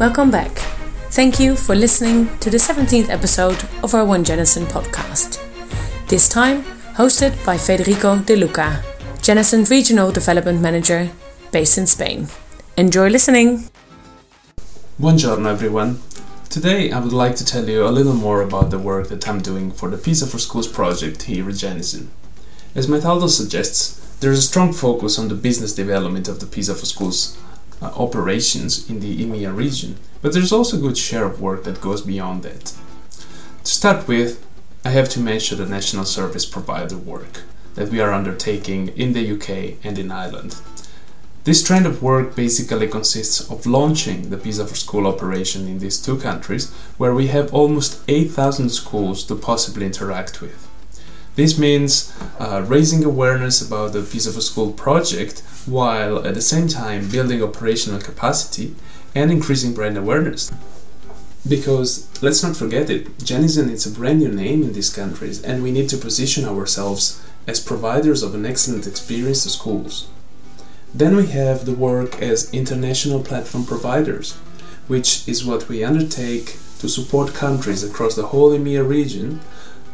Welcome back. Thank you for listening to the 17th episode of our One Janison podcast. This time, hosted by Federico De Luca, Janison Regional Development Manager based in Spain. Enjoy listening! Buongiorno everyone. Today I would like to tell you a little more about the work that I'm doing for the PISA for Schools project here at Janison. As my title suggests, there is a strong focus on the business development of the PISA for Schools operations in the EMEA region, but there's also a good share of work that goes beyond that. To start with, I have to mention the national service provider work that we are undertaking in the UK and in Ireland. This trend of work basically consists of launching the PISA for School operation in these two countries, where we have almost 8,000 schools to possibly interact with. This means uh, raising awareness about the PISA for School project while at the same time building operational capacity and increasing brand awareness. Because let's not forget it, Janison is a brand new name in these countries and we need to position ourselves as providers of an excellent experience to schools. Then we have the work as international platform providers, which is what we undertake to support countries across the whole EMEA region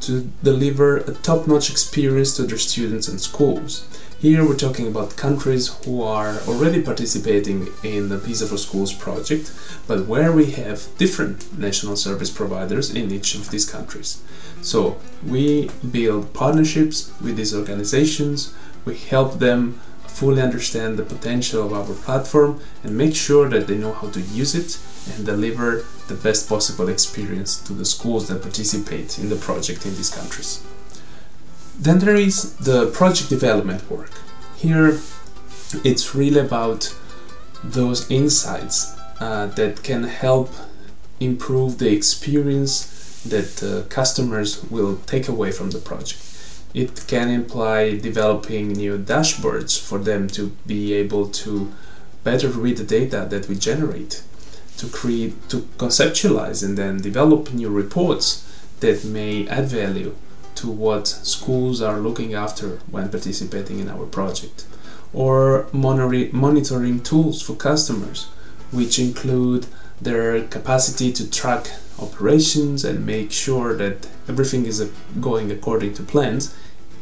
to deliver a top-notch experience to their students and schools. Here we're talking about countries who are already participating in the PISA for Schools project, but where we have different national service providers in each of these countries. So we build partnerships with these organizations, we help them fully understand the potential of our platform and make sure that they know how to use it and deliver the best possible experience to the schools that participate in the project in these countries. Then there is the project development work. Here it's really about those insights uh, that can help improve the experience that uh, customers will take away from the project. It can imply developing new dashboards for them to be able to better read the data that we generate to create to conceptualize and then develop new reports that may add value to what schools are looking after when participating in our project or monitoring tools for customers which include their capacity to track operations and make sure that everything is going according to plans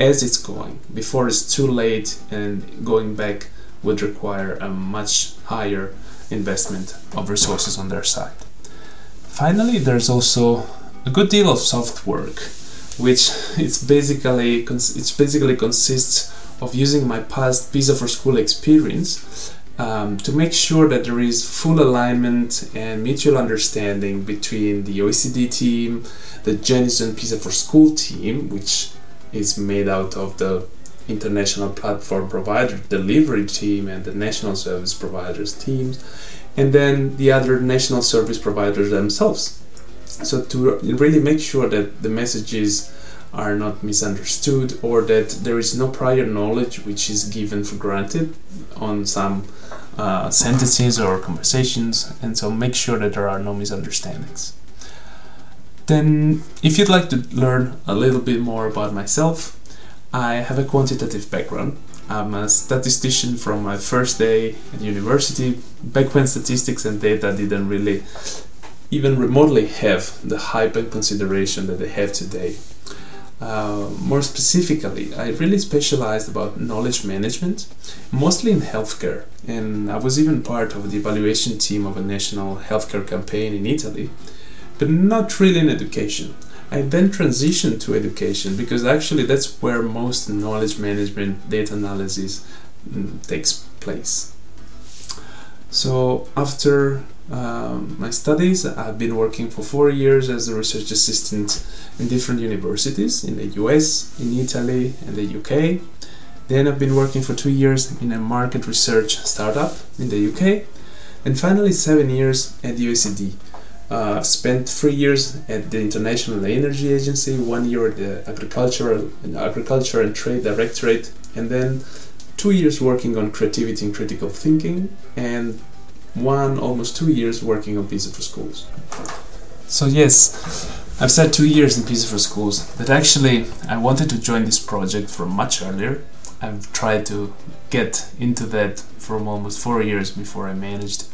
as it's going before it's too late and going back would require a much higher investment of resources on their side. Finally, there's also a good deal of soft work, which it's basically it's basically consists of using my past PISA for School experience um, to make sure that there is full alignment and mutual understanding between the OECD team, the Janison PISA for School team, which is made out of the international platform provider delivery team and the national service providers teams and then the other national service providers themselves so to really make sure that the messages are not misunderstood or that there is no prior knowledge which is given for granted on some uh, sentences or conversations and so make sure that there are no misunderstandings then if you'd like to learn a little bit more about myself I have a quantitative background. I'm a statistician from my first day at university, back when statistics and data didn't really even remotely have the hype and consideration that they have today. Uh, more specifically, I really specialized about knowledge management, mostly in healthcare, and I was even part of the evaluation team of a national healthcare campaign in Italy, but not really in education. I then transitioned to education because actually that's where most knowledge management data analysis mm, takes place. So after um, my studies, I've been working for four years as a research assistant in different universities in the US, in Italy, and the UK. Then I've been working for two years in a market research startup in the UK, and finally seven years at the OECD, uh, spent three years at the International Energy Agency, one year at the Agricultural Agriculture and Trade Directorate, and then two years working on creativity and critical thinking, and one almost two years working on PISA for Schools. So yes, I've said two years in PISA for Schools, but actually I wanted to join this project from much earlier. I've tried to get into that from almost four years before I managed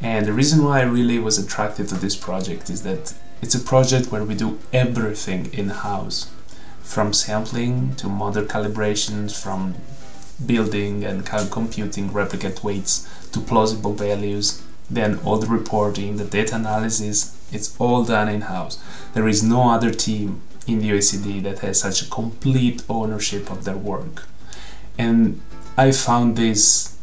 And the reason why I really was attracted to this project is that it's a project where we do everything in house from sampling to model calibrations, from building and computing replicate weights to plausible values, then all the reporting, the data analysis, it's all done in house. There is no other team in the OECD that has such a complete ownership of their work. And I found this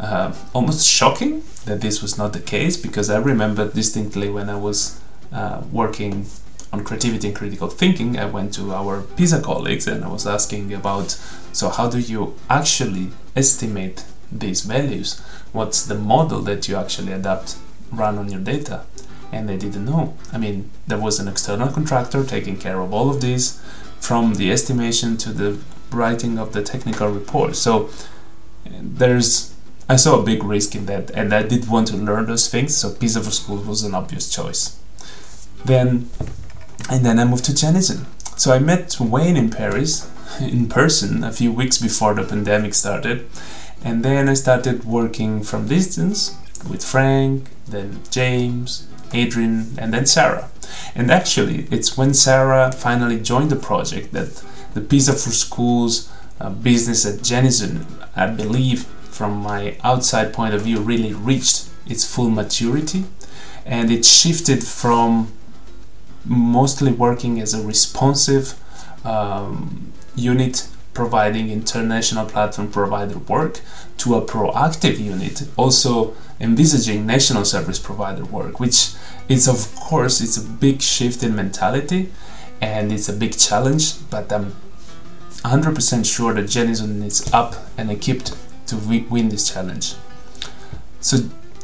uh, almost shocking that this was not the case because I remember distinctly when I was uh, working on creativity and critical thinking, I went to our PISA colleagues and I was asking about so, how do you actually estimate these values? What's the model that you actually adapt, run on your data? And they didn't know. I mean, there was an external contractor taking care of all of this, from the estimation to the writing of the technical report. So, there's I saw a big risk in that, and I did want to learn those things. So, PISA for Schools was an obvious choice. Then and then I moved to Janison. So I met Wayne in Paris in person a few weeks before the pandemic started. And then I started working from distance with Frank, then James, Adrian, and then Sarah. And actually, it's when Sarah finally joined the project that the PISA for Schools uh, business at Janison, I believe, from my outside point of view, really reached its full maturity. And it shifted from mostly working as a responsive um, unit providing international platform provider work to a proactive unit also envisaging national service provider work which is of course it's a big shift in mentality and it's a big challenge but i'm 100% sure that Janison is up and equipped to win this challenge. So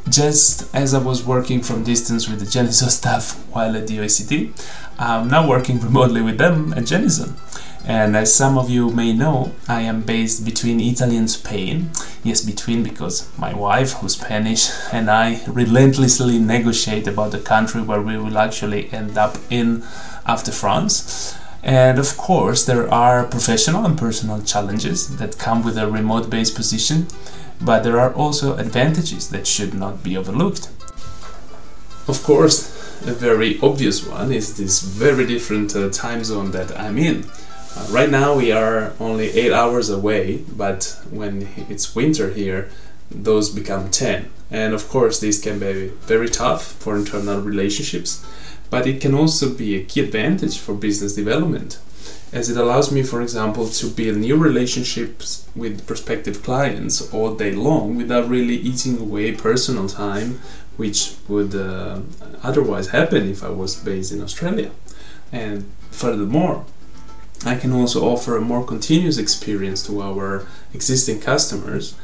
just as I was working from distance with the Janison staff while at the OECD, I'm now working remotely with them at Janison. And as some of you may know, I am based between Italy and Spain. Yes, between because my wife, who's Spanish, and I relentlessly negotiate about the country where we will actually end up in after France. And of course, there are professional and personal challenges that come with a remote based position but there are also advantages that should not be overlooked. Of course, a very obvious one is this very different uh, time zone that I'm in. Uh, right now we are only 8 hours away, but when it's winter here, those become 10. And of course, this can be very tough for internal relationships, but it can also be a key advantage for business development as it allows me, for example, to build new relationships with prospective clients all day long without really eating away personal time, which would uh, otherwise happen if I was based in Australia. And furthermore, I can also offer a more continuous experience to our existing customers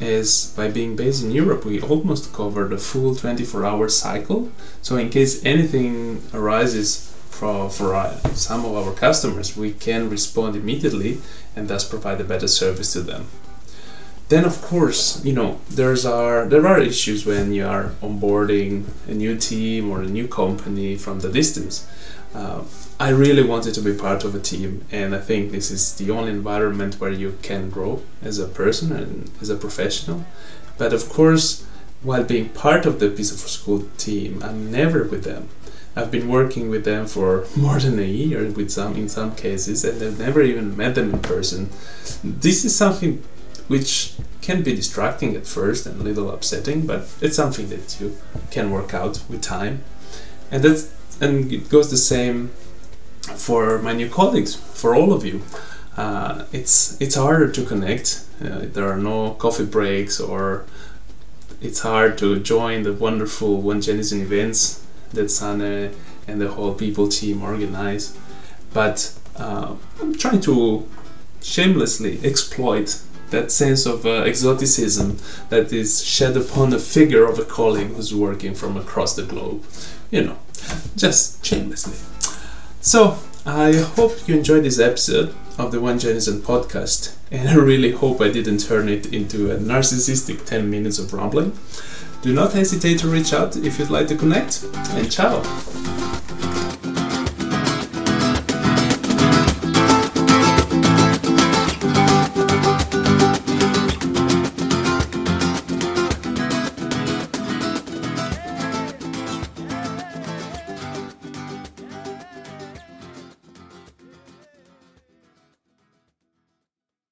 as by being based in Europe we almost cover the full 24 hour cycle so in case anything arises for, for our, some of our customers, we can respond immediately and thus provide a better service to them. Then, of course, you know there's are there are issues when you are onboarding a new team or a new company from the distance. Uh, I really wanted to be part of a team, and I think this is the only environment where you can grow as a person and as a professional. But of course, while being part of the PISA for School team, I'm never with them. I've been working with them for more than a year with some in some cases and I've never even met them in person. This is something which can be distracting at first and a little upsetting, but it's something that you can work out with time. And that's and it goes the same for my new colleagues, for all of you. Uh, it's it's harder to connect. Uh, there are no coffee breaks, or it's hard to join the wonderful One Janison events that Sanne and the whole people team organize. But uh, I'm trying to shamelessly exploit that sense of uh, exoticism that is shed upon a figure of a colleague who's working from across the globe. You know, just shamelessly. So, I hope you enjoyed this episode of the One Janison podcast, and I really hope I didn't turn it into a narcissistic 10 minutes of rambling. Do not hesitate to reach out if you'd like to connect, and ciao!